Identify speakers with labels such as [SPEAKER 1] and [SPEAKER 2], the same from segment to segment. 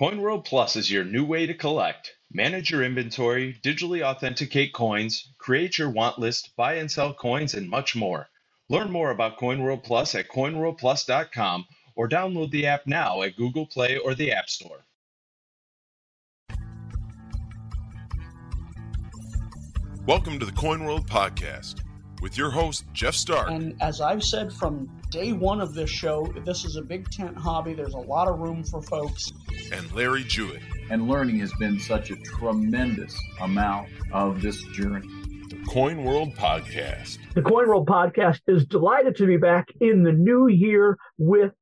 [SPEAKER 1] CoinWorld Plus is your new way to collect. Manage your inventory, digitally authenticate coins, create your want list, buy and sell coins, and much more. Learn more about CoinWorld Plus at coinworldplus.com or download the app now at Google Play or the App Store.
[SPEAKER 2] Welcome to the CoinWorld Podcast with your host, Jeff Stark.
[SPEAKER 3] And as I've said from day one of this show, this is a big tent hobby. There's a lot of room for folks.
[SPEAKER 2] And Larry Jewett.
[SPEAKER 4] And learning has been such a tremendous amount of this journey.
[SPEAKER 2] The Coin World Podcast.
[SPEAKER 5] The Coin World Podcast is delighted to be back in the new year with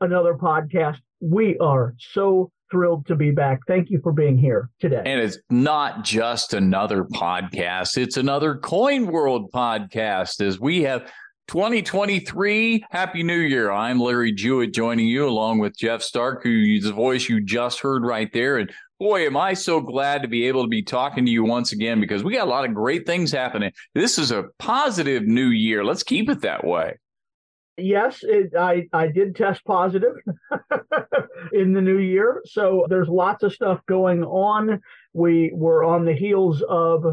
[SPEAKER 5] another podcast. We are so thrilled to be back. Thank you for being here today.
[SPEAKER 6] And it's not just another podcast, it's another Coin World podcast as we have 2023. Happy New Year. I'm Larry Jewett joining you along with Jeff Stark, who's the voice you just heard right there. And boy, am I so glad to be able to be talking to you once again because we got a lot of great things happening. This is a positive new year. Let's keep it that way.
[SPEAKER 5] Yes, it, I I did test positive in the new year, so there's lots of stuff going on. We were on the heels of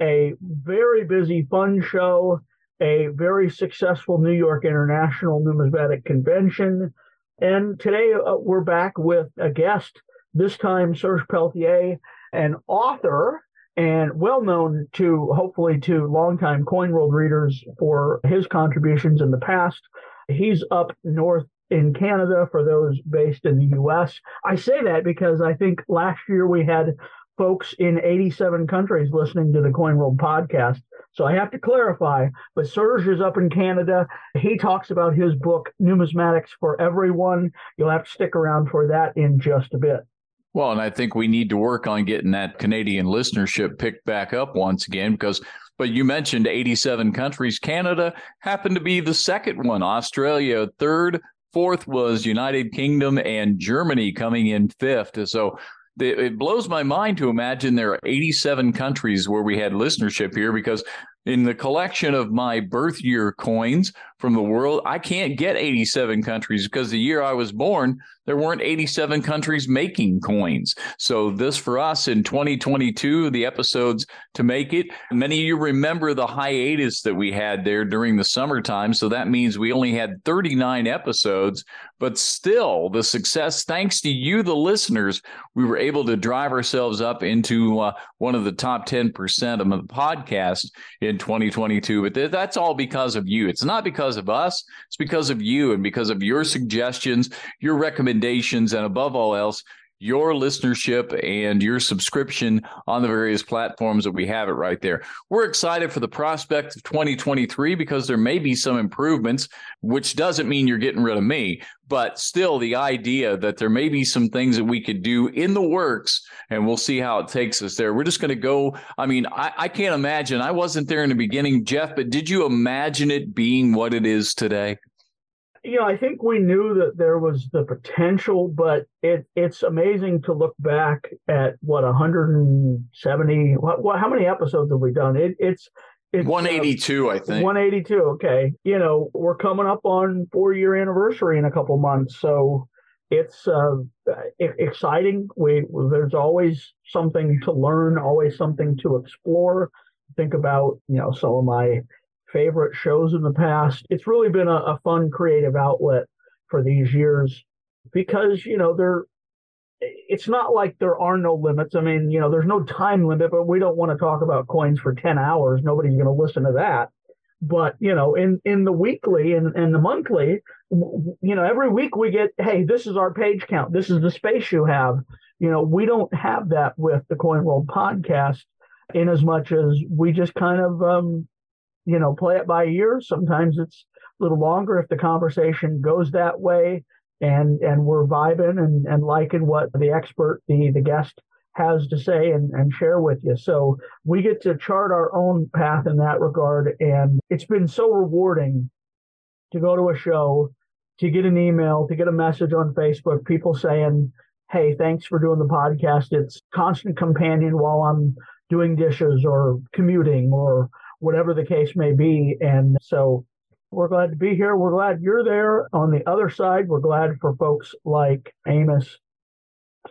[SPEAKER 5] a very busy fun show, a very successful New York International Numismatic Convention, and today uh, we're back with a guest. This time, Serge Pelletier, an author and well known to hopefully to longtime Coin World readers for his contributions in the past. He's up north in Canada for those based in the US. I say that because I think last year we had folks in 87 countries listening to the Coin World podcast. So I have to clarify, but Serge is up in Canada. He talks about his book, Numismatics for Everyone. You'll have to stick around for that in just a bit.
[SPEAKER 6] Well, and I think we need to work on getting that Canadian listenership picked back up once again because but you mentioned 87 countries. Canada happened to be the second one, Australia third, fourth was United Kingdom, and Germany coming in fifth. So it blows my mind to imagine there are 87 countries where we had listenership here because in the collection of my birth year coins from the world, I can't get 87 countries because the year I was born, there weren't 87 countries making coins. So this for us in 2022, the episodes to make it. Many of you remember the hiatus that we had there during the summertime. So that means we only had 39 episodes, but still the success, thanks to you, the listeners, we were able to drive ourselves up into uh, one of the top 10% of the podcast in 2022. But th- that's all because of you. It's not because of us. It's because of you and because of your suggestions, your recommendations, and above all else, your listenership and your subscription on the various platforms that we have it right there. We're excited for the prospect of 2023 because there may be some improvements, which doesn't mean you're getting rid of me, but still the idea that there may be some things that we could do in the works and we'll see how it takes us there. We're just going to go. I mean, I, I can't imagine. I wasn't there in the beginning, Jeff, but did you imagine it being what it is today?
[SPEAKER 5] You know, I think we knew that there was the potential, but it it's amazing to look back at what 170. What, what how many episodes have we done? It it's it's
[SPEAKER 6] 182, uh, I think.
[SPEAKER 5] 182. Okay, you know, we're coming up on four year anniversary in a couple months, so it's uh, exciting. We there's always something to learn, always something to explore. Think about you know some of my favorite shows in the past. It's really been a, a fun creative outlet for these years because, you know, there it's not like there are no limits. I mean, you know, there's no time limit, but we don't want to talk about coins for 10 hours. Nobody's going to listen to that. But, you know, in, in the weekly and, and the monthly, you know, every week we get, hey, this is our page count. This is the space you have. You know, we don't have that with the Coin World podcast in as much as we just kind of um, you know, play it by ear. Sometimes it's a little longer if the conversation goes that way and and we're vibing and, and liking what the expert, the the guest has to say and, and share with you. So we get to chart our own path in that regard. And it's been so rewarding to go to a show, to get an email, to get a message on Facebook, people saying, Hey, thanks for doing the podcast. It's constant companion while I'm doing dishes or commuting or whatever the case may be. And so we're glad to be here. We're glad you're there. On the other side, we're glad for folks like Amos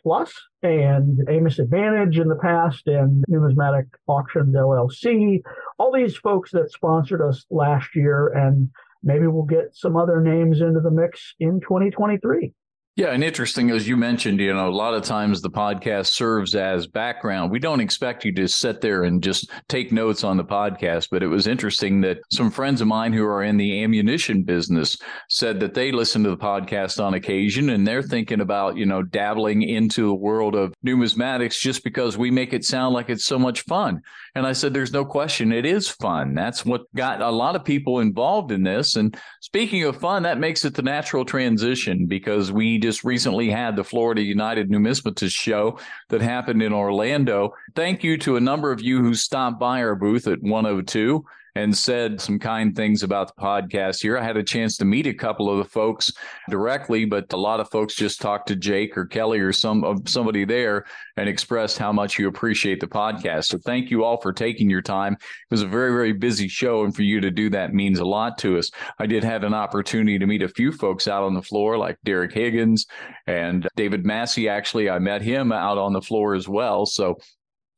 [SPEAKER 5] Plus and Amos Advantage in the past and Numismatic Auctions LLC. All these folks that sponsored us last year, and maybe we'll get some other names into the mix in 2023.
[SPEAKER 6] Yeah, and interesting as you mentioned, you know, a lot of times the podcast serves as background. We don't expect you to sit there and just take notes on the podcast, but it was interesting that some friends of mine who are in the ammunition business said that they listen to the podcast on occasion and they're thinking about, you know, dabbling into the world of numismatics just because we make it sound like it's so much fun. And I said, there's no question it is fun. That's what got a lot of people involved in this. And speaking of fun, that makes it the natural transition because we just recently had the Florida United Numismatist show that happened in Orlando. Thank you to a number of you who stopped by our booth at 102 and said some kind things about the podcast here. I had a chance to meet a couple of the folks directly, but a lot of folks just talked to Jake or Kelly or some of somebody there and expressed how much you appreciate the podcast. So thank you all for taking your time. It was a very, very busy show, and for you to do that means a lot to us. I did have an opportunity to meet a few folks out on the floor, like Derek Higgins and David Massey. Actually, I met him out on the floor as well. So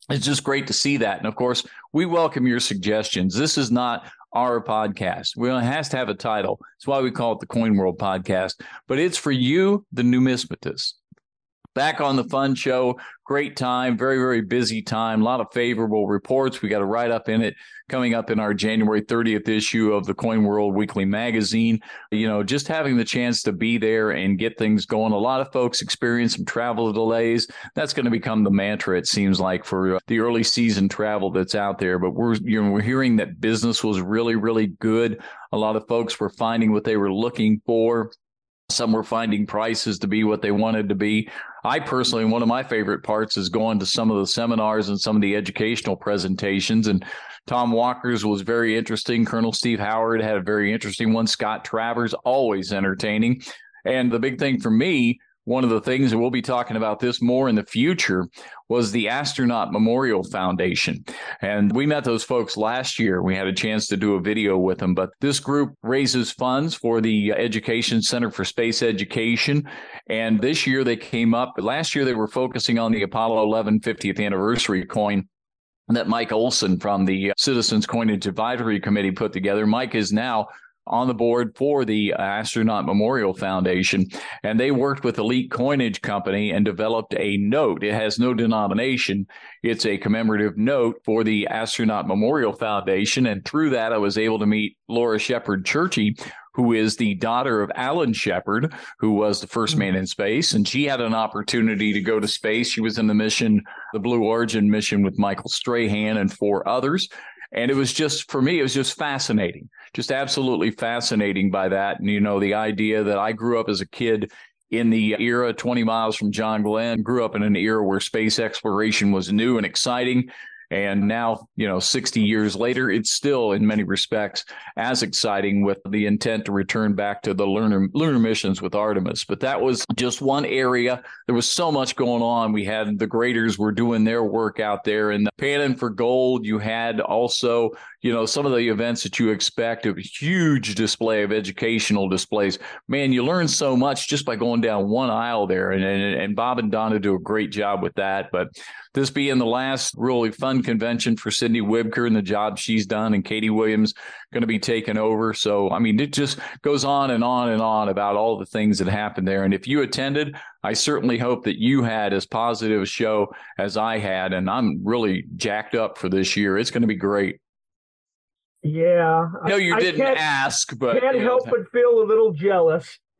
[SPEAKER 6] it's just great to see that. And of course, we welcome your suggestions. This is not our podcast. We it has to have a title. That's why we call it the Coin World Podcast. But it's for you, the numismatist. Back on the fun show, great time, very, very busy time, a lot of favorable reports. We got a write up in it coming up in our January 30th issue of the Coin World Weekly magazine. You know, just having the chance to be there and get things going. A lot of folks experience some travel delays. That's going to become the mantra, it seems like, for uh, the early season travel that's out there. But we're, you know, we're hearing that business was really, really good. A lot of folks were finding what they were looking for. Some were finding prices to be what they wanted to be. I personally, one of my favorite parts is going to some of the seminars and some of the educational presentations. And Tom Walker's was very interesting. Colonel Steve Howard had a very interesting one. Scott Travers, always entertaining. And the big thing for me one of the things that we'll be talking about this more in the future was the Astronaut Memorial Foundation. And we met those folks last year. We had a chance to do a video with them, but this group raises funds for the uh, Education Center for Space Education. And this year they came up, last year they were focusing on the Apollo 11 50th anniversary coin that Mike Olson from the uh, Citizens Coinage Advisory Committee put together. Mike is now on the board for the Astronaut Memorial Foundation, and they worked with Elite Coinage Company and developed a note. It has no denomination. It's a commemorative note for the Astronaut Memorial Foundation, and through that, I was able to meet Laura Shepard Churchley, who is the daughter of Alan Shepard, who was the first man mm-hmm. in space. And she had an opportunity to go to space. She was in the mission, the Blue Origin mission with Michael Strahan and four others. And it was just, for me, it was just fascinating, just absolutely fascinating by that. And, you know, the idea that I grew up as a kid in the era 20 miles from John Glenn, grew up in an era where space exploration was new and exciting. And now, you know, 60 years later, it's still in many respects as exciting with the intent to return back to the lunar, lunar missions with Artemis. But that was just one area. There was so much going on. We had the graders were doing their work out there and the Panning for Gold. You had also, you know, some of the events that you expect, a huge display of educational displays. Man, you learn so much just by going down one aisle there. And, and, and Bob and Donna do a great job with that. But this being the last really fun convention for Cindy Wibker and the job she's done, and Katie Williams going to be taking over. So, I mean, it just goes on and on and on about all the things that happened there. And if you attended, I certainly hope that you had as positive a show as I had. And I'm really jacked up for this year. It's going to be great.
[SPEAKER 5] Yeah.
[SPEAKER 6] No, you
[SPEAKER 5] I
[SPEAKER 6] didn't ask, but
[SPEAKER 5] can't
[SPEAKER 6] you know,
[SPEAKER 5] help but feel a little jealous.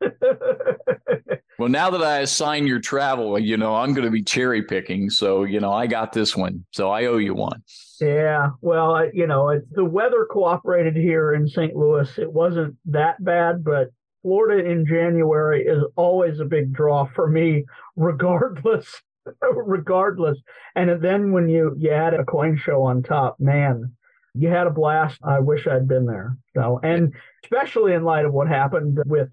[SPEAKER 6] Well, now that I assign your travel, you know, I'm going to be cherry picking. So, you know, I got this one. So I owe you one.
[SPEAKER 5] Yeah, well, you know, it, the weather cooperated here in St. Louis. It wasn't that bad, but Florida in January is always a big draw for me, regardless. regardless. And then when you you add a coin show on top, man, you had a blast. I wish I'd been there. So, and especially in light of what happened with,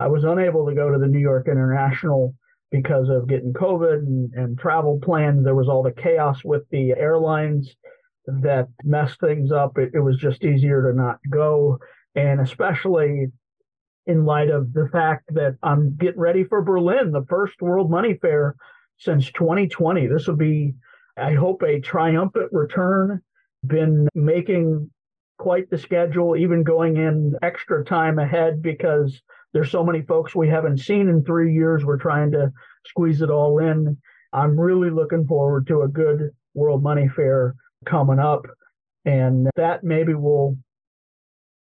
[SPEAKER 5] I was unable to go to the New York International because of getting COVID and, and travel plans. There was all the chaos with the airlines that messed things up. It, it was just easier to not go. And especially in light of the fact that I'm getting ready for Berlin, the first World Money Fair since 2020. This will be, I hope, a triumphant return. Been making quite the schedule, even going in extra time ahead because there's so many folks we haven't seen in three years. We're trying to squeeze it all in. I'm really looking forward to a good World Money Fair coming up. And that maybe will,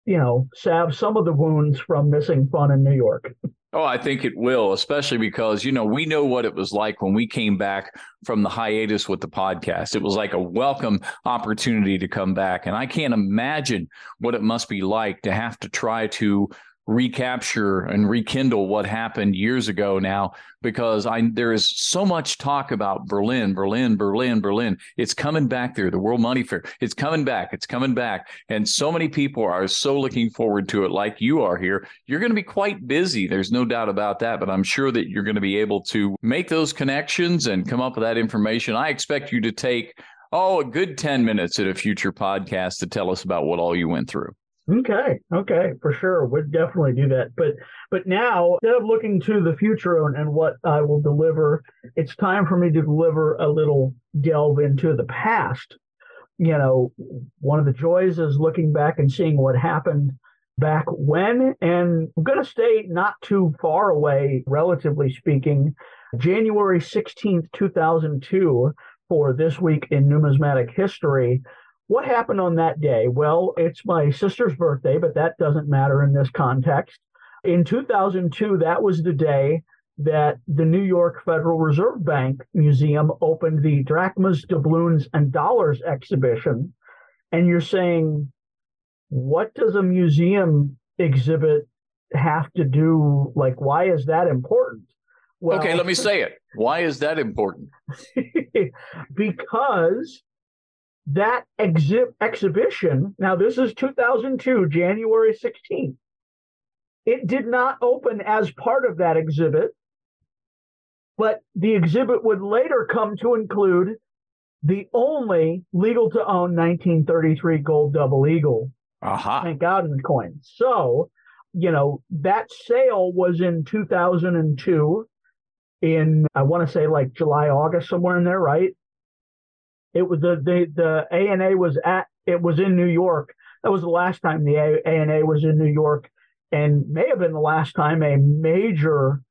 [SPEAKER 5] you know, salve some of the wounds from missing fun in New York.
[SPEAKER 6] Oh, I think it will, especially because, you know, we know what it was like when we came back from the hiatus with the podcast. It was like a welcome opportunity to come back. And I can't imagine what it must be like to have to try to recapture and rekindle what happened years ago now because I there is so much talk about Berlin, Berlin, Berlin, Berlin. It's coming back there, the World Money Fair. It's coming back. It's coming back. And so many people are so looking forward to it like you are here. You're going to be quite busy. There's no doubt about that, but I'm sure that you're going to be able to make those connections and come up with that information. I expect you to take oh, a good 10 minutes at a future podcast to tell us about what all you went through.
[SPEAKER 5] Okay, okay, for sure, we'd definitely do that. But but now instead of looking to the future and, and what I will deliver, it's time for me to deliver a little delve into the past. You know, one of the joys is looking back and seeing what happened back when, and I'm going to stay not too far away, relatively speaking, January 16th, 2002, for this week in numismatic history. What happened on that day? Well, it's my sister's birthday, but that doesn't matter in this context. In 2002, that was the day that the New York Federal Reserve Bank Museum opened the drachmas, doubloons, and dollars exhibition. And you're saying, what does a museum exhibit have to do? Like, why is that important?
[SPEAKER 6] Well, okay, let me say it. Why is that important?
[SPEAKER 5] because that exhi- exhibition, now this is 2002, January 16th, it did not open as part of that exhibit, but the exhibit would later come to include the only legal to own 1933 gold double eagle
[SPEAKER 6] uh-huh.
[SPEAKER 5] St. Gaudens coin. So, you know, that sale was in 2002 in, I want to say like July, August, somewhere in there, right? It was the the the ANA was at it was in New York. That was the last time the ANA was in New York, and may have been the last time a major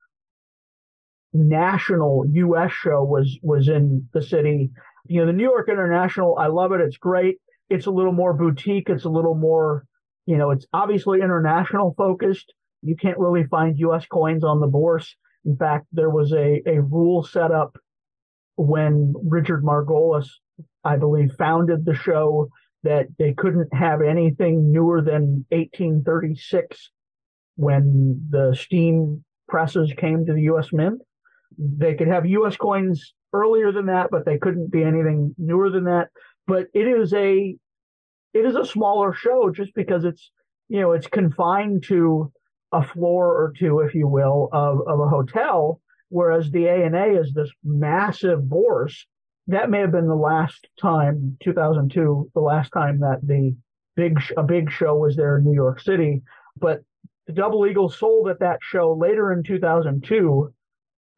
[SPEAKER 5] national U.S. show was was in the city. You know, the New York International. I love it. It's great. It's a little more boutique. It's a little more, you know, it's obviously international focused. You can't really find U.S. coins on the bourse. In fact, there was a a rule set up when Richard Margolis I believe, founded the show that they couldn't have anything newer than 1836 when the steam presses came to the U.S. Mint. They could have U.S. coins earlier than that, but they couldn't be anything newer than that. But it is a it is a smaller show just because it's you know it's confined to a floor or two, if you will, of, of a hotel, whereas the A and A is this massive bourse that may have been the last time, 2002, the last time that the big a big show was there in New York City. But the Double Eagle sold at that show later in 2002.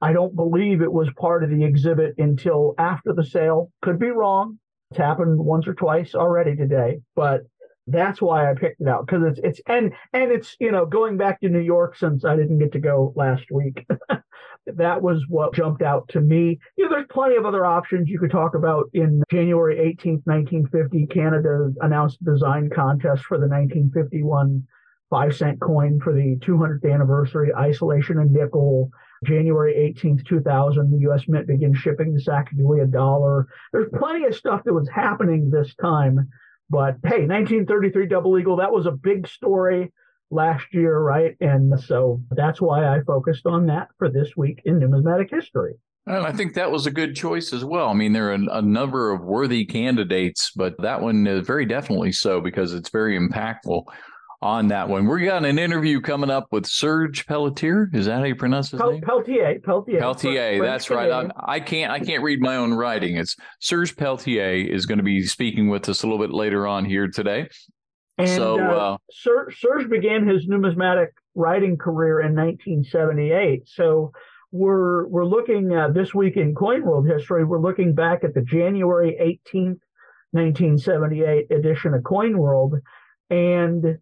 [SPEAKER 5] I don't believe it was part of the exhibit until after the sale. Could be wrong. It's happened once or twice already today, but that's why I picked it out because it's it's and and it's you know going back to New York since I didn't get to go last week. that was what jumped out to me. You know, there's plenty of other options you could talk about. In January 18th, 1950, Canada announced a design contest for the 1951 five cent coin for the 200th anniversary, isolation and nickel. January 18th, 2000, the U.S. Mint began shipping the Sacagawea dollar. There's plenty of stuff that was happening this time. But hey, 1933 double eagle, that was a big story last year, right? And so that's why I focused on that for this week in numismatic history.
[SPEAKER 6] And I think that was a good choice as well. I mean, there are a, number of worthy candidates, but that one is very definitely so because it's very impactful on that one. We got an interview coming up with Serge Pelletier. Is that how you pronounce his
[SPEAKER 5] Pel-
[SPEAKER 6] name?
[SPEAKER 5] Peltier. Peltier.
[SPEAKER 6] Peltier. That's right. I, I, can't. I can't read my own writing. It's Serge Pelletier is going to be speaking with us a little bit later on here today.
[SPEAKER 5] And
[SPEAKER 6] so,
[SPEAKER 5] uh,
[SPEAKER 6] uh,
[SPEAKER 5] Serge, began his numismatic writing career in 1978. So we're we're looking at this week in Coin World history. We're looking back at the January 18th, 1978 edition of Coin World, and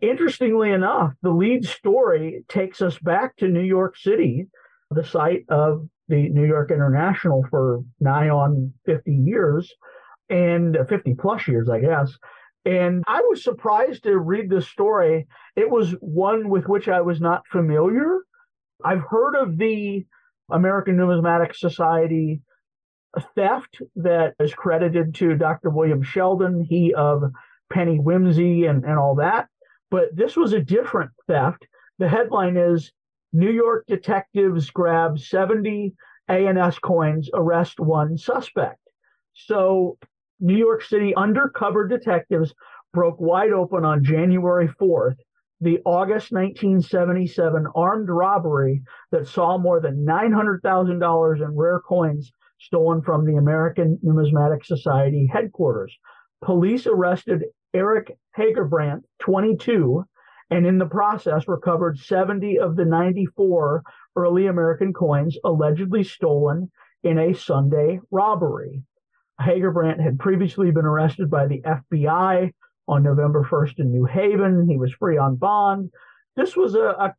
[SPEAKER 5] interestingly enough, the lead story takes us back to New York City, the site of the New York International for nigh on 50 years and 50 plus years, I guess. And I was surprised to read this story. It was one with which I was not familiar. I've heard of the American Numismatic Society theft that is credited to Dr. William Sheldon, he of Penny Whimsy and, and all that. But this was a different theft. The headline is New York detectives grab 70 ANS coins, arrest one suspect. So New York City undercover detectives broke wide open on January 4th the August 1977 armed robbery that saw more than $900,000 in rare coins stolen from the American Numismatic Society headquarters. Police arrested Eric Hagerbrandt, 22, and in the process recovered 70 of the 94 early American coins allegedly stolen in a Sunday robbery. Hagerbrandt had previously been arrested by the FBI on November 1st in New Haven. He was free on bond. This was a, a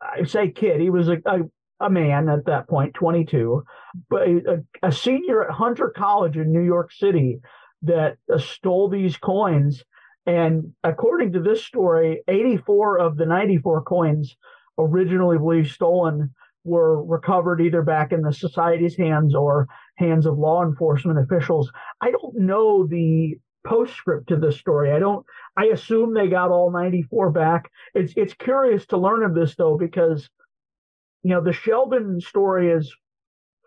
[SPEAKER 5] I say kid, he was a, a, a, man at that point, 22, but a, a senior at Hunter College in New York City that uh, stole these coins. And according to this story, 84 of the 94 coins originally believed stolen were recovered either back in the society's hands or hands of law enforcement officials. I don't know the postscript to this story. I don't I assume they got all 94 back. It's it's curious to learn of this though because you know the Sheldon story is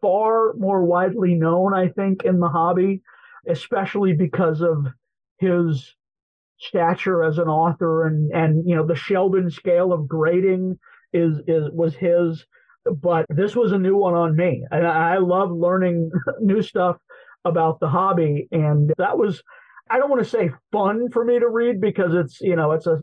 [SPEAKER 5] far more widely known I think in the hobby especially because of his stature as an author and and you know the Sheldon scale of grading is is was his but this was a new one on me and I love learning new stuff about the hobby and that was I don't want to say fun for me to read because it's, you know, it's a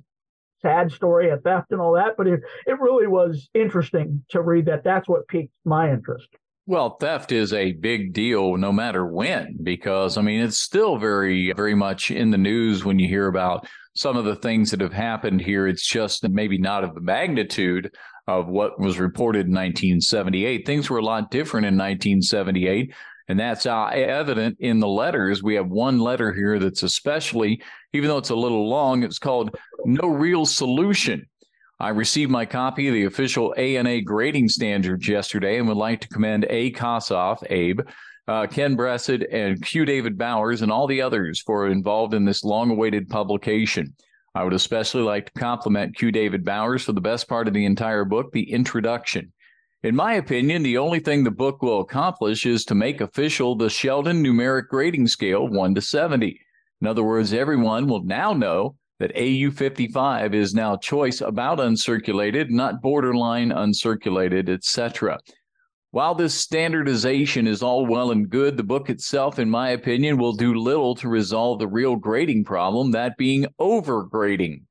[SPEAKER 5] sad story, a theft and all that, but it, it really was interesting to read that. That's what piqued my interest.
[SPEAKER 6] Well, theft is a big deal no matter when, because I mean, it's still very, very much in the news when you hear about some of the things that have happened here. It's just maybe not of the magnitude of what was reported in 1978. Things were a lot different in 1978. And that's uh, evident in the letters. We have one letter here that's especially, even though it's a little long, it's called No Real Solution. I received my copy of the official ANA grading standards yesterday and would like to commend A. Kosoff, Abe, uh, Ken Bressett, and Q. David Bowers, and all the others for involved in this long awaited publication. I would especially like to compliment Q. David Bowers for the best part of the entire book, the introduction. In my opinion, the only thing the book will accomplish is to make official the Sheldon numeric grading scale 1 to 70. In other words, everyone will now know that AU 55 is now choice about uncirculated, not borderline uncirculated, etc. While this standardization is all well and good, the book itself, in my opinion, will do little to resolve the real grading problem, that being overgrading.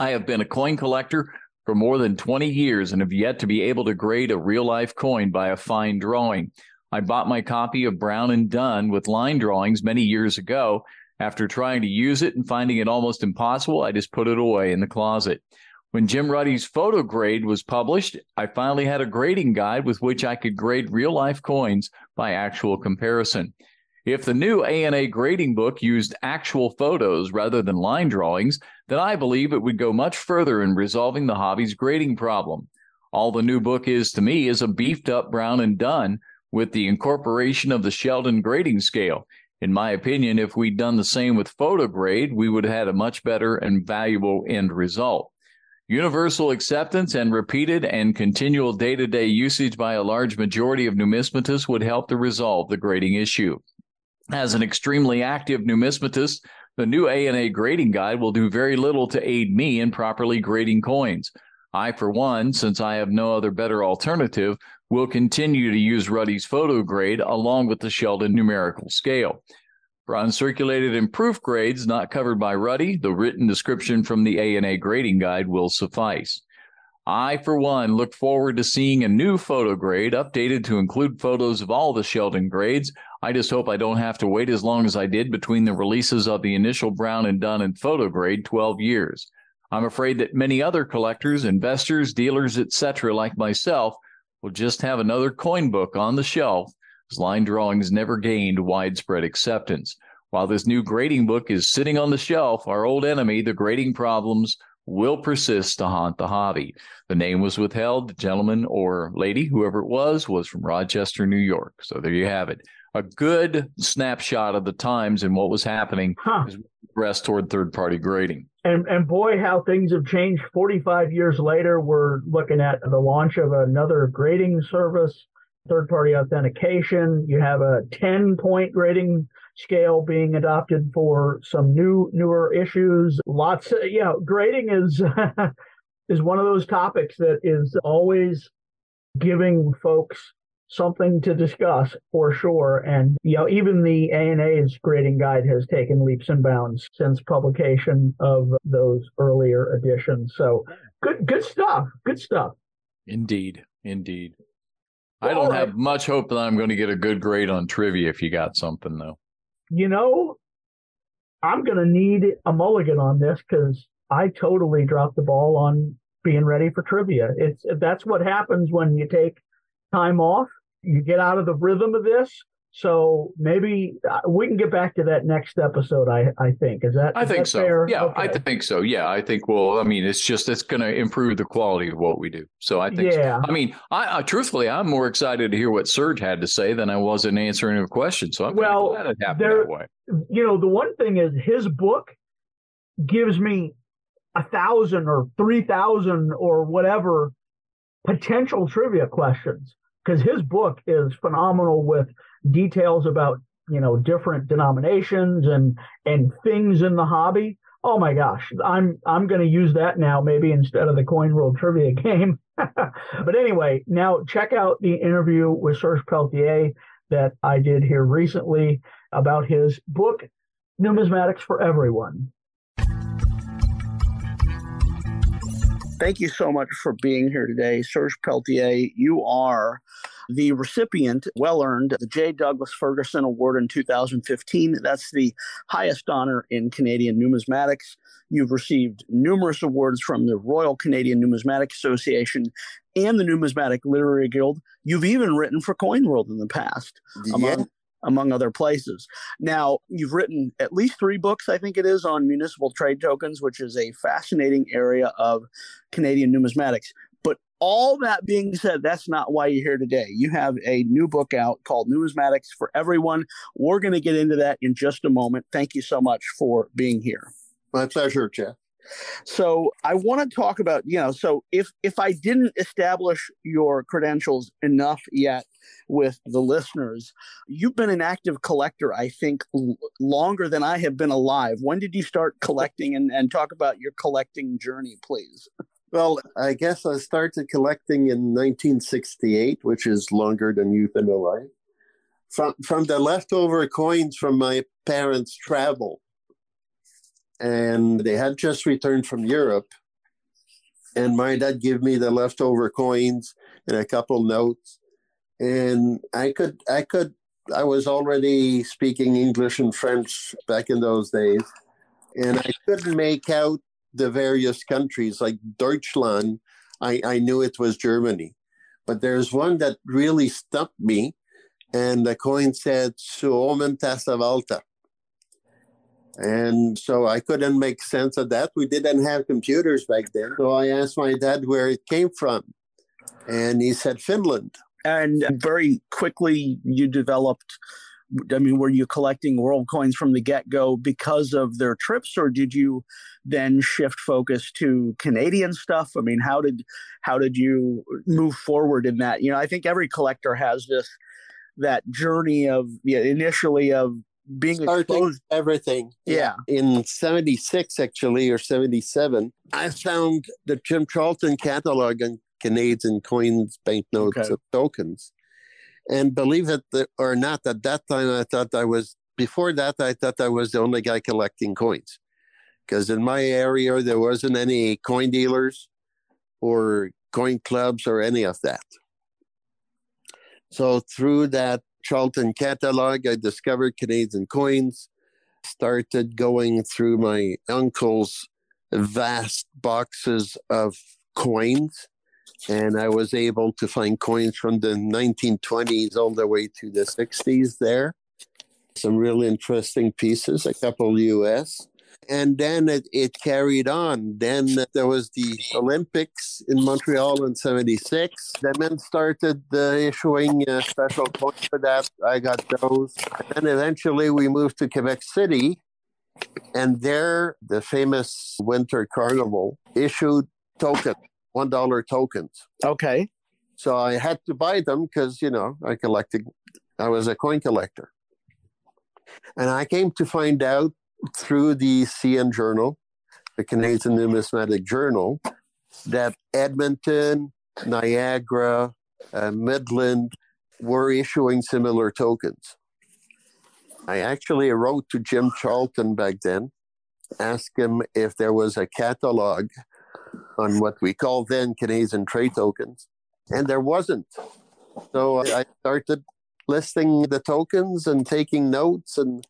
[SPEAKER 6] I have been a coin collector for more than 20 years and have yet to be able to grade a real life coin by a fine drawing. I bought my copy of Brown and Dunn with line drawings many years ago. After trying to use it and finding it almost impossible, I just put it away in the closet. When Jim Ruddy's photo grade was published, I finally had a grading guide with which I could grade real life coins by actual comparison. If the new ANA grading book used actual photos rather than line drawings, then I believe it would go much further in resolving the hobby's grading problem. All the new book is to me is a beefed up Brown and Dunn with the incorporation of the Sheldon grading scale. In my opinion, if we'd done the same with PhotoGrade, we would have had a much better and valuable end result. Universal acceptance and repeated and continual day to day usage by a large majority of numismatists would help to resolve the grading issue. As an extremely active numismatist, the new ANA grading guide will do very little to aid me in properly grading coins. I, for one, since I have no other better alternative, will continue to use Ruddy's photo grade along with the Sheldon numerical scale. For uncirculated and proof grades not covered by Ruddy, the written description from the ANA grading guide will suffice. I, for one, look forward to seeing a new photo grade updated to include photos of all the Sheldon grades. I just hope I don't have to wait as long as I did between the releases of the initial Brown and Dunn and photo grade 12 years. I'm afraid that many other collectors, investors, dealers, etc., like myself, will just have another coin book on the shelf as line drawings never gained widespread acceptance. While this new grading book is sitting on the shelf, our old enemy, the grading problems, will persist to haunt the hobby. The name was withheld. The gentleman or lady, whoever it was, was from Rochester, New York. So there you have it. A good snapshot of the times and what was happening huh. as we progress toward third party grading.
[SPEAKER 5] And and boy, how things have changed. Forty five years later, we're looking at the launch of another grading service, third party authentication. You have a ten point grading scale being adopted for some new newer issues. Lots, of, you know, grading is is one of those topics that is always giving folks something to discuss for sure. And, you know, even the ANA's grading guide has taken leaps and bounds since publication of those earlier editions. So good, good stuff. Good stuff.
[SPEAKER 6] Indeed. Indeed. I don't have much hope that I'm going to get a good grade on trivia if you got something though.
[SPEAKER 5] You know, I'm going to need a mulligan on this because I totally dropped the ball on being ready for trivia. It's that's what happens when you take time off you get out of the rhythm of this. So maybe uh, we can get back to that next episode. I I think is that.
[SPEAKER 6] I
[SPEAKER 5] is
[SPEAKER 6] think
[SPEAKER 5] that
[SPEAKER 6] so.
[SPEAKER 5] Fair?
[SPEAKER 6] Yeah,
[SPEAKER 5] okay.
[SPEAKER 6] I think so. Yeah, I think. Well, I mean, it's just it's going to improve the quality of what we do. So I think. Yeah. So. I mean, I, I, truthfully, I'm more excited to hear what Serge had to say than I was in answering a question. So I'm well, glad it happened there, that way.
[SPEAKER 5] You know, the one thing is his book gives me a thousand or three thousand or whatever potential trivia questions because his book is phenomenal with details about you know different denominations and and things in the hobby. Oh my gosh, I'm I'm going to use that now maybe instead of the Coin World Trivia game. but anyway, now check out the interview with Serge Pelletier that I did here recently about his book Numismatics for Everyone. Thank you so much for being here today, Serge Pelletier. You are the recipient, well earned, the J. Douglas Ferguson Award in 2015. That's the highest honor in Canadian numismatics. You've received numerous awards from the Royal Canadian Numismatic Association and the Numismatic Literary Guild. You've even written for Coin World in the past, yeah. Among other places. Now, you've written at least three books, I think it is, on municipal trade tokens, which is a fascinating area of Canadian numismatics. But all that being said, that's not why you're here today. You have a new book out called Numismatics for Everyone. We're going to get into that in just a moment. Thank you so much for being here.
[SPEAKER 7] My pleasure, Jeff.
[SPEAKER 5] So I want to talk about, you know, so if if I didn't establish your credentials enough yet with the listeners, you've been an active collector, I think, l- longer than I have been alive. When did you start collecting and, and talk about your collecting journey, please?
[SPEAKER 7] Well, I guess I started collecting in 1968, which is longer than you've been alive. From from the leftover coins from my parents' travel and they had just returned from Europe. And my dad gave me the leftover coins and a couple notes, and I could I could I was already speaking English and French back in those days, and I couldn't make out the various countries like Deutschland. I, I knew it was Germany, but there's one that really stumped me, and the coin said "Suomen tasavalta." And so I couldn't make sense of that. We didn't have computers back then. So I asked my dad where it came from. And he said Finland.
[SPEAKER 5] And very quickly you developed I mean, were you collecting world coins from the get go because of their trips, or did you then shift focus to Canadian stuff? I mean, how did how did you move forward in that? You know, I think every collector has this that journey of yeah, initially of being Starting exposed
[SPEAKER 7] everything.
[SPEAKER 5] Yeah.
[SPEAKER 7] In 76 actually or 77, I found the Jim Charlton catalog on Canadian coins, banknotes, okay. tokens. And believe it or not, at that time I thought I was before that I thought I was the only guy collecting coins. Because in my area there wasn't any coin dealers or coin clubs or any of that. So through that Charlton catalog, I discovered Canadian coins, started going through my uncle's vast boxes of coins, and I was able to find coins from the 1920s all the way to the 60s there. Some really interesting pieces, a couple US and then it, it carried on. Then there was the Olympics in Montreal in '76. The men started uh, issuing uh, special coins for that. I got those. And eventually we moved to Quebec City, and there the famous Winter Carnival issued tokens, one dollar tokens.
[SPEAKER 5] Okay.
[SPEAKER 7] So I had to buy them because you know I collected. I was a coin collector. And I came to find out through the CN Journal, the Canadian Numismatic Journal, that Edmonton, Niagara, uh, Midland were issuing similar tokens. I actually wrote to Jim Charlton back then, asked him if there was a catalog on what we call then Canadian trade tokens, and there wasn't. So I started listing the tokens and taking notes and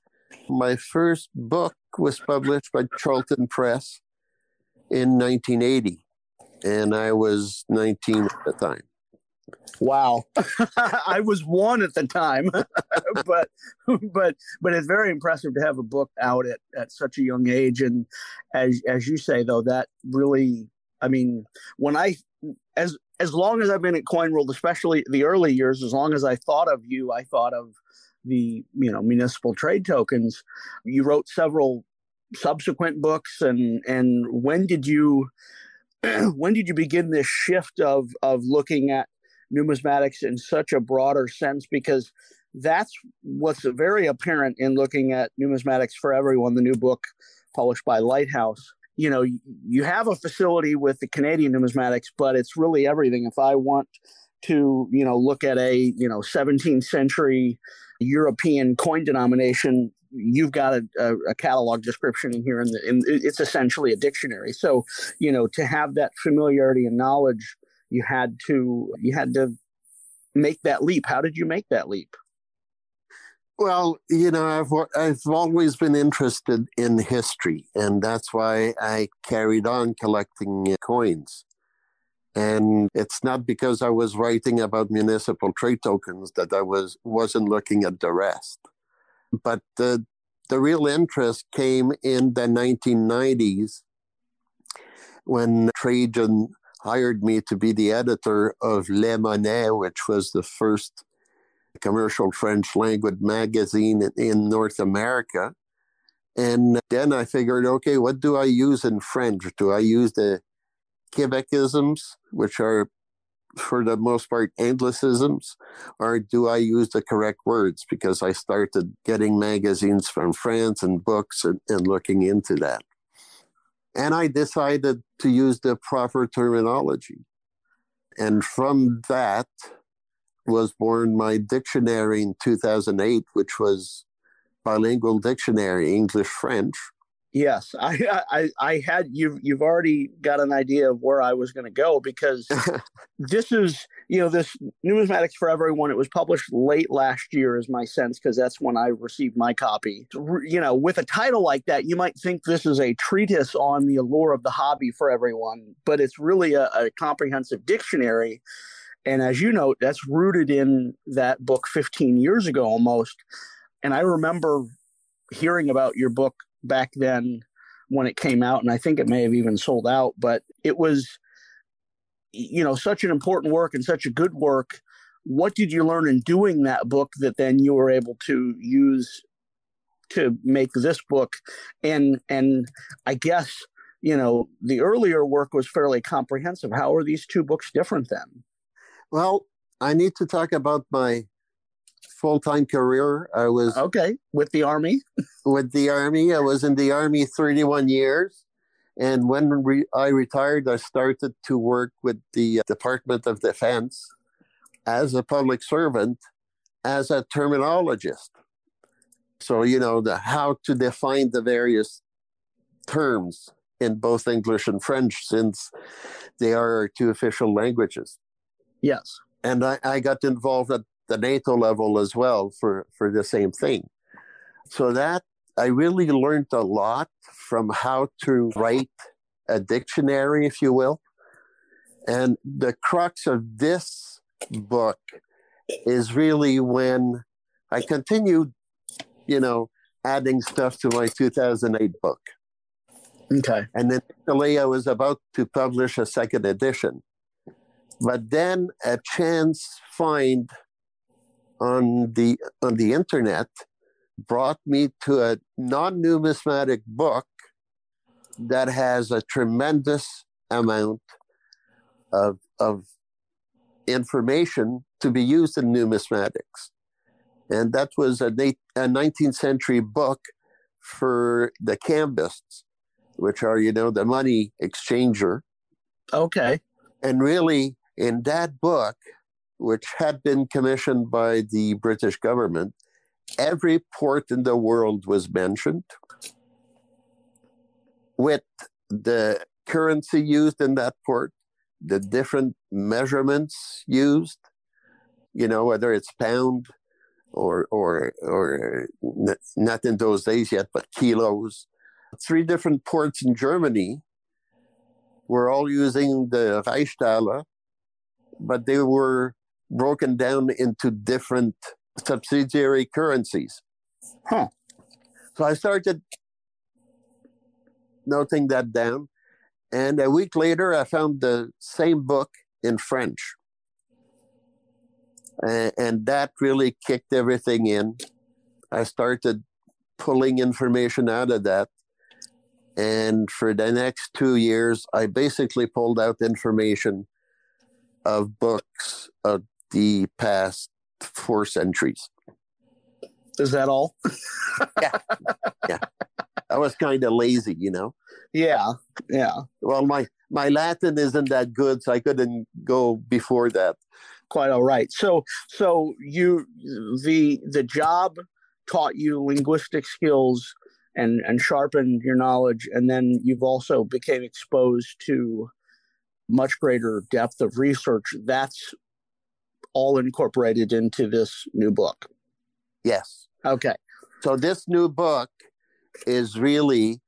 [SPEAKER 7] my first book was published by Charlton Press in 1980, and I was 19 at the time.
[SPEAKER 5] Wow, I was one at the time, but but but it's very impressive to have a book out at, at such a young age, and as as you say though, that really, I mean, when I as as long as I've been at Coin World, especially the early years, as long as I thought of you, I thought of the you know municipal trade tokens. You wrote several subsequent books, and and when did you when did you begin this shift of of looking at numismatics in such a broader sense? Because that's what's very apparent in looking at numismatics for everyone, the new book published by Lighthouse. You know, you have a facility with the Canadian numismatics, but it's really everything. If I want to, you know, look at a, you know, 17th century European coin denomination, you've got a, a, a catalog description in here, and, and it's essentially a dictionary. So, you know, to have that familiarity and knowledge, you had to you had to make that leap. How did you make that leap?
[SPEAKER 7] Well, you know, I've I've always been interested in history, and that's why I carried on collecting coins. And it's not because I was writing about municipal trade tokens that I was wasn't looking at the rest. But the the real interest came in the 1990s when Trajan hired me to be the editor of Les Monnaies, which was the first commercial French language magazine in North America. And then I figured, okay, what do I use in French? Do I use the Quebecisms, which are for the most part Anglicisms, or do I use the correct words? Because I started getting magazines from France and books and, and looking into that. And I decided to use the proper terminology. And from that was born my dictionary in 2008, which was bilingual dictionary, English French,
[SPEAKER 5] Yes, I, I, I had you've you've already got an idea of where I was going to go because this is you know this numismatics for everyone. It was published late last year, is my sense, because that's when I received my copy. You know, with a title like that, you might think this is a treatise on the allure of the hobby for everyone, but it's really a, a comprehensive dictionary. And as you note, that's rooted in that book 15 years ago almost. And I remember hearing about your book back then when it came out, and I think it may have even sold out, but it was, you know, such an important work and such a good work. What did you learn in doing that book that then you were able to use to make this book? And and I guess you know the earlier work was fairly comprehensive. How are these two books different then?
[SPEAKER 7] Well, I need to talk about my full time career. I was
[SPEAKER 5] okay with the army.
[SPEAKER 7] with the army, I was in the army 31 years, and when re- I retired, I started to work with the uh, Department of Defense as a public servant, as a terminologist. So you know the how to define the various terms in both English and French since they are our two official languages.
[SPEAKER 5] Yes.
[SPEAKER 7] And I, I got involved at the NATO level as well for, for the same thing. So that I really learned a lot from how to write a dictionary, if you will. And the crux of this book is really when I continued, you know, adding stuff to my 2008 book.
[SPEAKER 5] Okay.
[SPEAKER 7] And then initially I was about to publish a second edition. But then a chance find on the on the internet brought me to a non-numismatic book that has a tremendous amount of, of information to be used in numismatics. And that was a, a 19th century book for the cambists, which are, you know, the money exchanger.
[SPEAKER 5] Okay.
[SPEAKER 7] And really, in that book, which had been commissioned by the British government, every port in the world was mentioned with the currency used in that port, the different measurements used, you know, whether it's pound or or or not in those days yet, but kilos. Three different ports in Germany were all using the Reichstaler, but they were broken down into different subsidiary currencies.
[SPEAKER 5] Huh.
[SPEAKER 7] So I started noting that down. And a week later, I found the same book in French. And, and that really kicked everything in. I started pulling information out of that. And for the next two years, I basically pulled out information of books of the past four centuries.
[SPEAKER 5] Is that all?
[SPEAKER 7] yeah. Yeah. I was kind of lazy, you know.
[SPEAKER 5] Yeah. Yeah.
[SPEAKER 7] Well, my my Latin isn't that good, so I couldn't go before that.
[SPEAKER 5] Quite all right. So so you the the job taught you linguistic skills and and sharpened your knowledge and then you've also became exposed to much greater depth of research that's all incorporated into this new book?
[SPEAKER 7] Yes.
[SPEAKER 5] Okay.
[SPEAKER 7] So this new book is really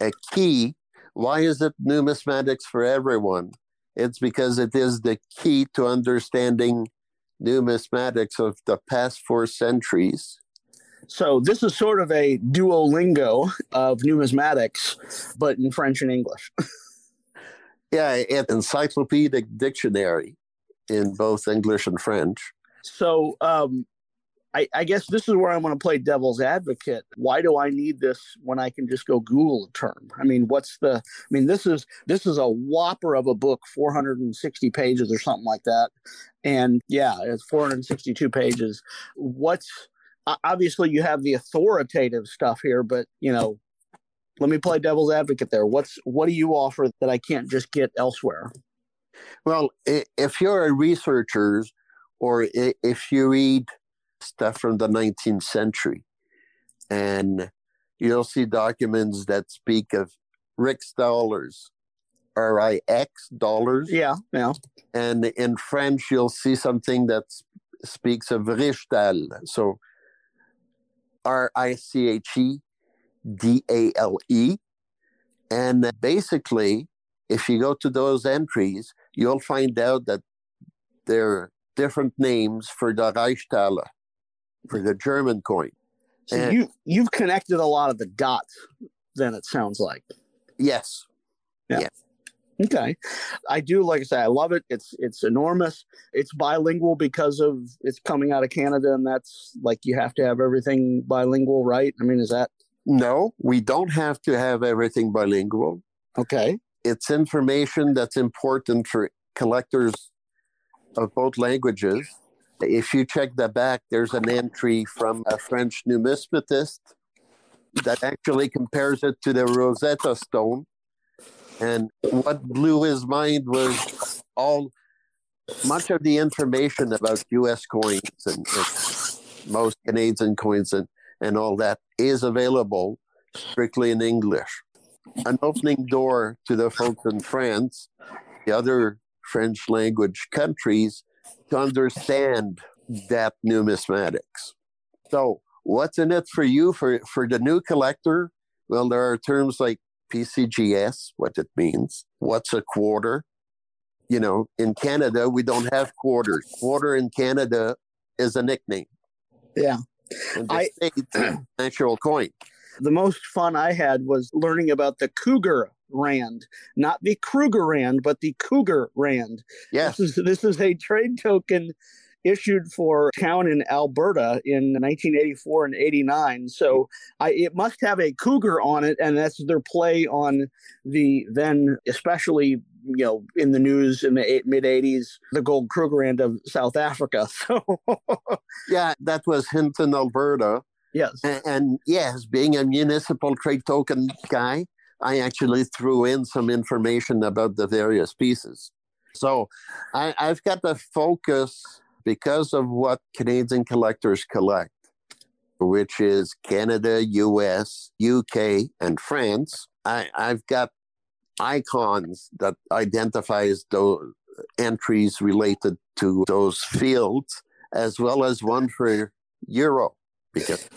[SPEAKER 7] a key. Why is it numismatics for everyone? It's because it is the key to understanding numismatics of the past four centuries.
[SPEAKER 5] So this is sort of a Duolingo of numismatics, but in French and English.
[SPEAKER 7] yeah, an encyclopedic dictionary in both English and French.
[SPEAKER 5] So um, I, I, guess this is where I want to play devil's advocate. Why do I need this when I can just go Google a term? I mean, what's the? I mean, this is this is a whopper of a book, 460 pages or something like that, and yeah, it's 462 pages. What's obviously you have the authoritative stuff here, but you know, let me play devil's advocate there. What's what do you offer that I can't just get elsewhere?
[SPEAKER 7] Well, if you're a researcher or if you read stuff from the 19th century and you'll see documents that speak of Rix dollars, R I X dollars.
[SPEAKER 5] Yeah, yeah.
[SPEAKER 7] And in French, you'll see something that speaks of Richedale. So R I C H E D A L E. And basically, if you go to those entries, you'll find out that there are different names for the Reichstaler, for the German coin.
[SPEAKER 5] So and you you've connected a lot of the dots. Then it sounds like.
[SPEAKER 7] Yes.
[SPEAKER 5] Yeah. Yes. Okay. I do like I say I love it. It's it's enormous. It's bilingual because of it's coming out of Canada and that's like you have to have everything bilingual, right? I mean, is that
[SPEAKER 7] No, we don't have to have everything bilingual.
[SPEAKER 5] Okay.
[SPEAKER 7] It's information that's important for collectors of both languages. If you check the back, there's an entry from a French numismatist that actually compares it to the Rosetta Stone and what blew his mind was all much of the information about U.S. coins and, and most Canadian coins and, and all that is available strictly in English. An opening door to the folks in France, the other French language countries, to understand that numismatics. So, what's in it for you for, for the new collector? Well, there are terms like PCGS, what it means, what's a quarter. You know, in Canada, we don't have quarters. Quarter in Canada is a nickname.
[SPEAKER 5] Yeah.
[SPEAKER 7] In the I, States, actual coin.
[SPEAKER 5] The most fun I had was learning about the cougar rand, not the Kruger rand, but the cougar rand.
[SPEAKER 7] Yes.
[SPEAKER 5] This is, this is a trade token issued for town in Alberta in 1984 and 89. So I, it must have a cougar on it, and that's their play on the then, especially you know, in the news in the mid 80s, the gold Krugerrand of South Africa. So
[SPEAKER 7] yeah, that was Hinton, Alberta.
[SPEAKER 5] Yes.
[SPEAKER 7] And, and yes, being a municipal trade token guy, I actually threw in some information about the various pieces. So I, I've got the focus because of what Canadian collectors collect, which is Canada, US, UK, and France, I, I've got icons that identifies those entries related to those fields, as well as one for euro,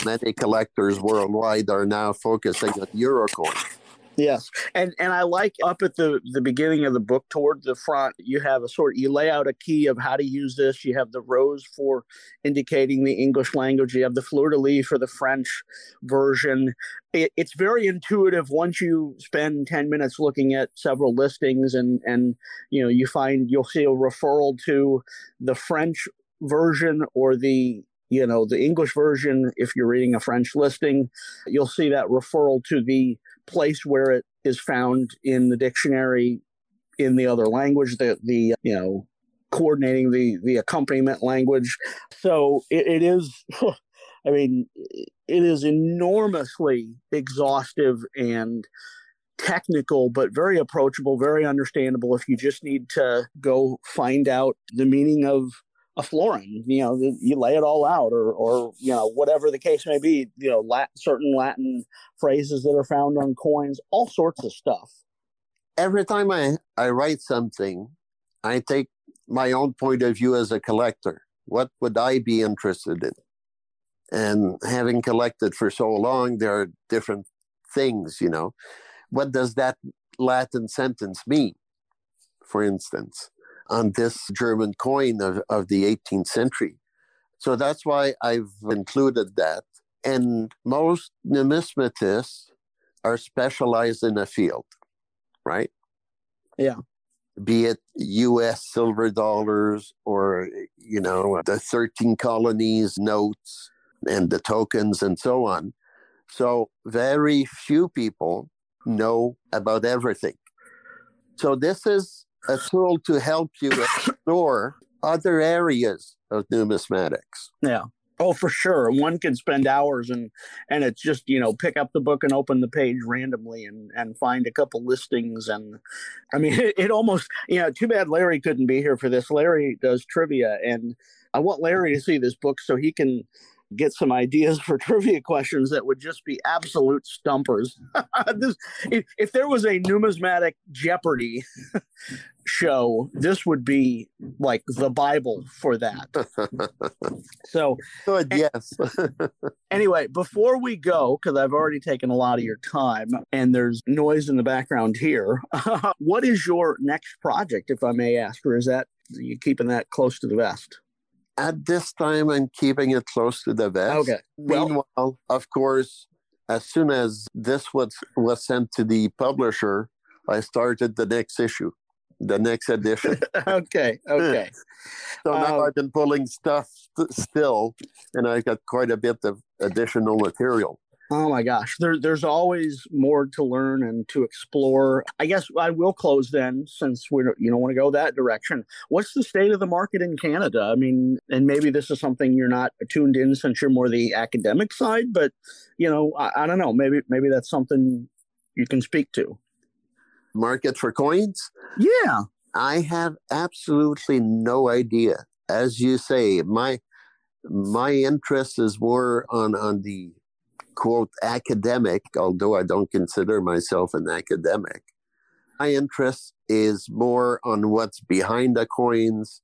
[SPEAKER 7] many collectors worldwide are now focusing on euro coins.
[SPEAKER 5] Yes, and and I like up at the the beginning of the book toward the front, you have a sort you lay out a key of how to use this. You have the rose for indicating the English language. You have the fleur de lis for the French version. It, it's very intuitive once you spend ten minutes looking at several listings, and and you know you find you'll see a referral to the French version or the you know the english version if you're reading a french listing you'll see that referral to the place where it is found in the dictionary in the other language, the the you know coordinating the the accompaniment language. So it, it is. I mean, it is enormously exhaustive and technical, but very approachable, very understandable if you just need to go find out the meaning of a florin. You know, you lay it all out, or or you know whatever the case may be. You know, certain Latin phrases that are found on coins, all sorts of stuff.
[SPEAKER 7] Every time I I write something, I take my own point of view as a collector. What would I be interested in? And having collected for so long, there are different things. You know, what does that Latin sentence mean? For instance, on this German coin of, of the 18th century. So that's why I've included that. And most numismatists are specialized in a field, right?
[SPEAKER 5] Yeah.
[SPEAKER 7] Be it US silver dollars or, you know, the 13 colonies notes and the tokens and so on. So very few people know about everything. So this is a tool to help you explore other areas of numismatics.
[SPEAKER 5] Yeah. Oh, for sure. One can spend hours and and it's just you know pick up the book and open the page randomly and and find a couple listings and I mean it, it almost you know too bad Larry couldn't be here for this. Larry does trivia and I want Larry to see this book so he can get some ideas for trivia questions that would just be absolute stumpers. this, if, if, there was a numismatic Jeopardy show, this would be like the Bible for that. so,
[SPEAKER 7] good, yes.
[SPEAKER 5] anyway, before we go, because I've already taken a lot of your time and there's noise in the background here, what is your next project, if I may ask, or is that you keeping that close to the vest?
[SPEAKER 7] At this time I'm keeping it close to the vest.
[SPEAKER 5] Okay.
[SPEAKER 7] Well, Meanwhile, of course, as soon as this was was sent to the publisher, I started the next issue, the next edition.
[SPEAKER 5] okay. Okay.
[SPEAKER 7] so now um, I've been pulling stuff st- still, and I got quite a bit of additional material.
[SPEAKER 5] Oh my gosh, there, there's always more to learn and to explore. I guess I will close then, since we you don't want to go that direction. What's the state of the market in Canada? I mean, and maybe this is something you're not tuned in since you're more the academic side, but you know, I, I don't know. Maybe maybe that's something you can speak to.
[SPEAKER 7] Market for coins?
[SPEAKER 5] Yeah,
[SPEAKER 7] I have absolutely no idea. As you say, my my interest is more on on the quote academic, although I don't consider myself an academic. My interest is more on what's behind the coins,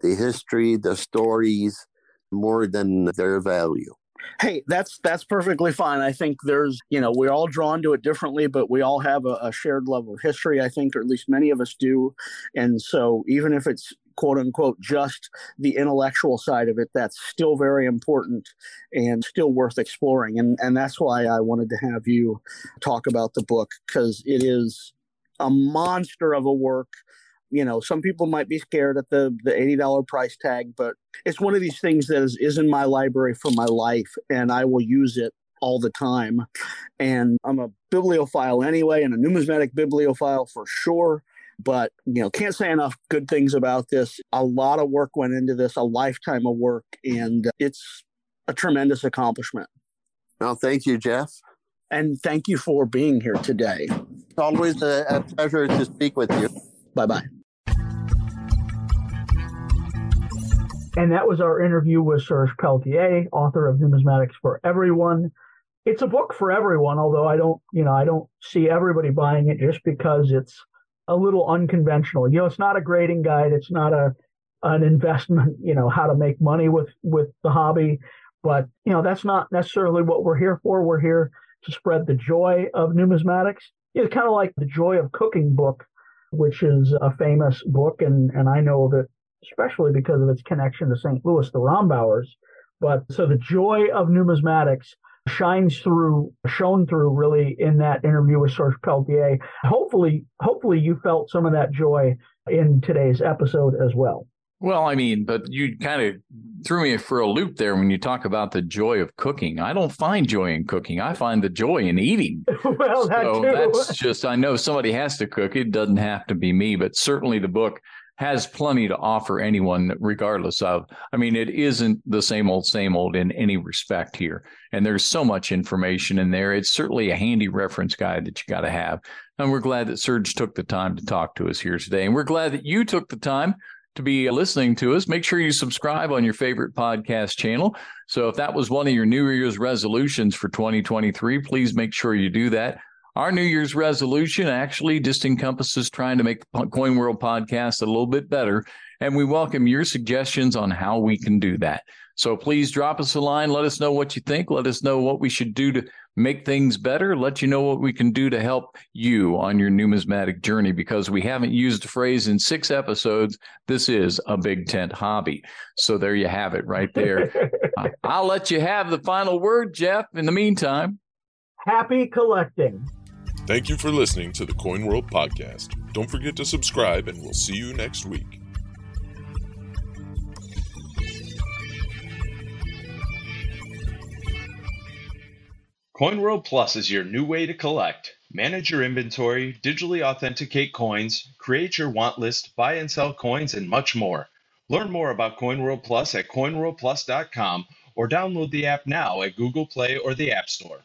[SPEAKER 7] the history, the stories, more than their value.
[SPEAKER 3] Hey, that's that's perfectly fine. I think there's, you know, we're all drawn to it differently, but we all have a, a shared love of history, I think, or at least many of us do. And so even if it's quote unquote just the intellectual side of it that's still very important and still worth exploring. And and that's why I wanted to have you talk about the book because it is a monster of a work. You know some people might be scared at the the $80 price tag but it's one of these things that is, is in my library for my life and i will use it all the time. And i'm a bibliophile anyway and a numismatic bibliophile for sure but you know can't say enough good things about this. A lot of work went into this a lifetime of work and it's a tremendous accomplishment.
[SPEAKER 7] Well thank you jeff.
[SPEAKER 3] And thank you for being here today.
[SPEAKER 7] It's always a, a pleasure to speak with you.
[SPEAKER 3] Bye bye
[SPEAKER 5] And that was our interview with Serge Pelletier, author of Numismatics for Everyone. It's a book for everyone, although I don't, you know, I don't see everybody buying it just because it's a little unconventional. You know, it's not a grading guide. It's not a an investment, you know, how to make money with with the hobby. But you know, that's not necessarily what we're here for. We're here to spread the joy of numismatics. It's kind of like the Joy of Cooking book, which is a famous book, and and I know of it especially because of its connection to St. Louis, the Rombauers. But so the joy of numismatics shines through, shone through really in that interview with Serge Pelletier. Hopefully, hopefully you felt some of that joy in today's episode as well.
[SPEAKER 6] Well, I mean, but you kind of threw me for a loop there when you talk about the joy of cooking. I don't find joy in cooking. I find the joy in eating.
[SPEAKER 5] well, that
[SPEAKER 6] so
[SPEAKER 5] too.
[SPEAKER 6] that's just, I know somebody has to cook. It doesn't have to be me, but certainly the book has plenty to offer anyone, regardless of. I mean, it isn't the same old, same old in any respect here. And there's so much information in there. It's certainly a handy reference guide that you got to have. And we're glad that Serge took the time to talk to us here today. And we're glad that you took the time to be listening to us. Make sure you subscribe on your favorite podcast channel. So if that was one of your New Year's resolutions for 2023, please make sure you do that. Our New Year's resolution actually just encompasses trying to make the Coin World podcast a little bit better. And we welcome your suggestions on how we can do that. So please drop us a line. Let us know what you think. Let us know what we should do to make things better. Let you know what we can do to help you on your numismatic journey because we haven't used the phrase in six episodes. This is a big tent hobby. So there you have it right there. I'll let you have the final word, Jeff. In the meantime,
[SPEAKER 5] happy collecting.
[SPEAKER 2] Thank you for listening to the Coin World podcast. Don't forget to subscribe, and we'll see you next week.
[SPEAKER 1] CoinWorld Plus is your new way to collect. Manage your inventory, digitally authenticate coins, create your want list, buy and sell coins, and much more. Learn more about CoinWorld Plus at coinworldplus.com or download the app now at Google Play or the App Store.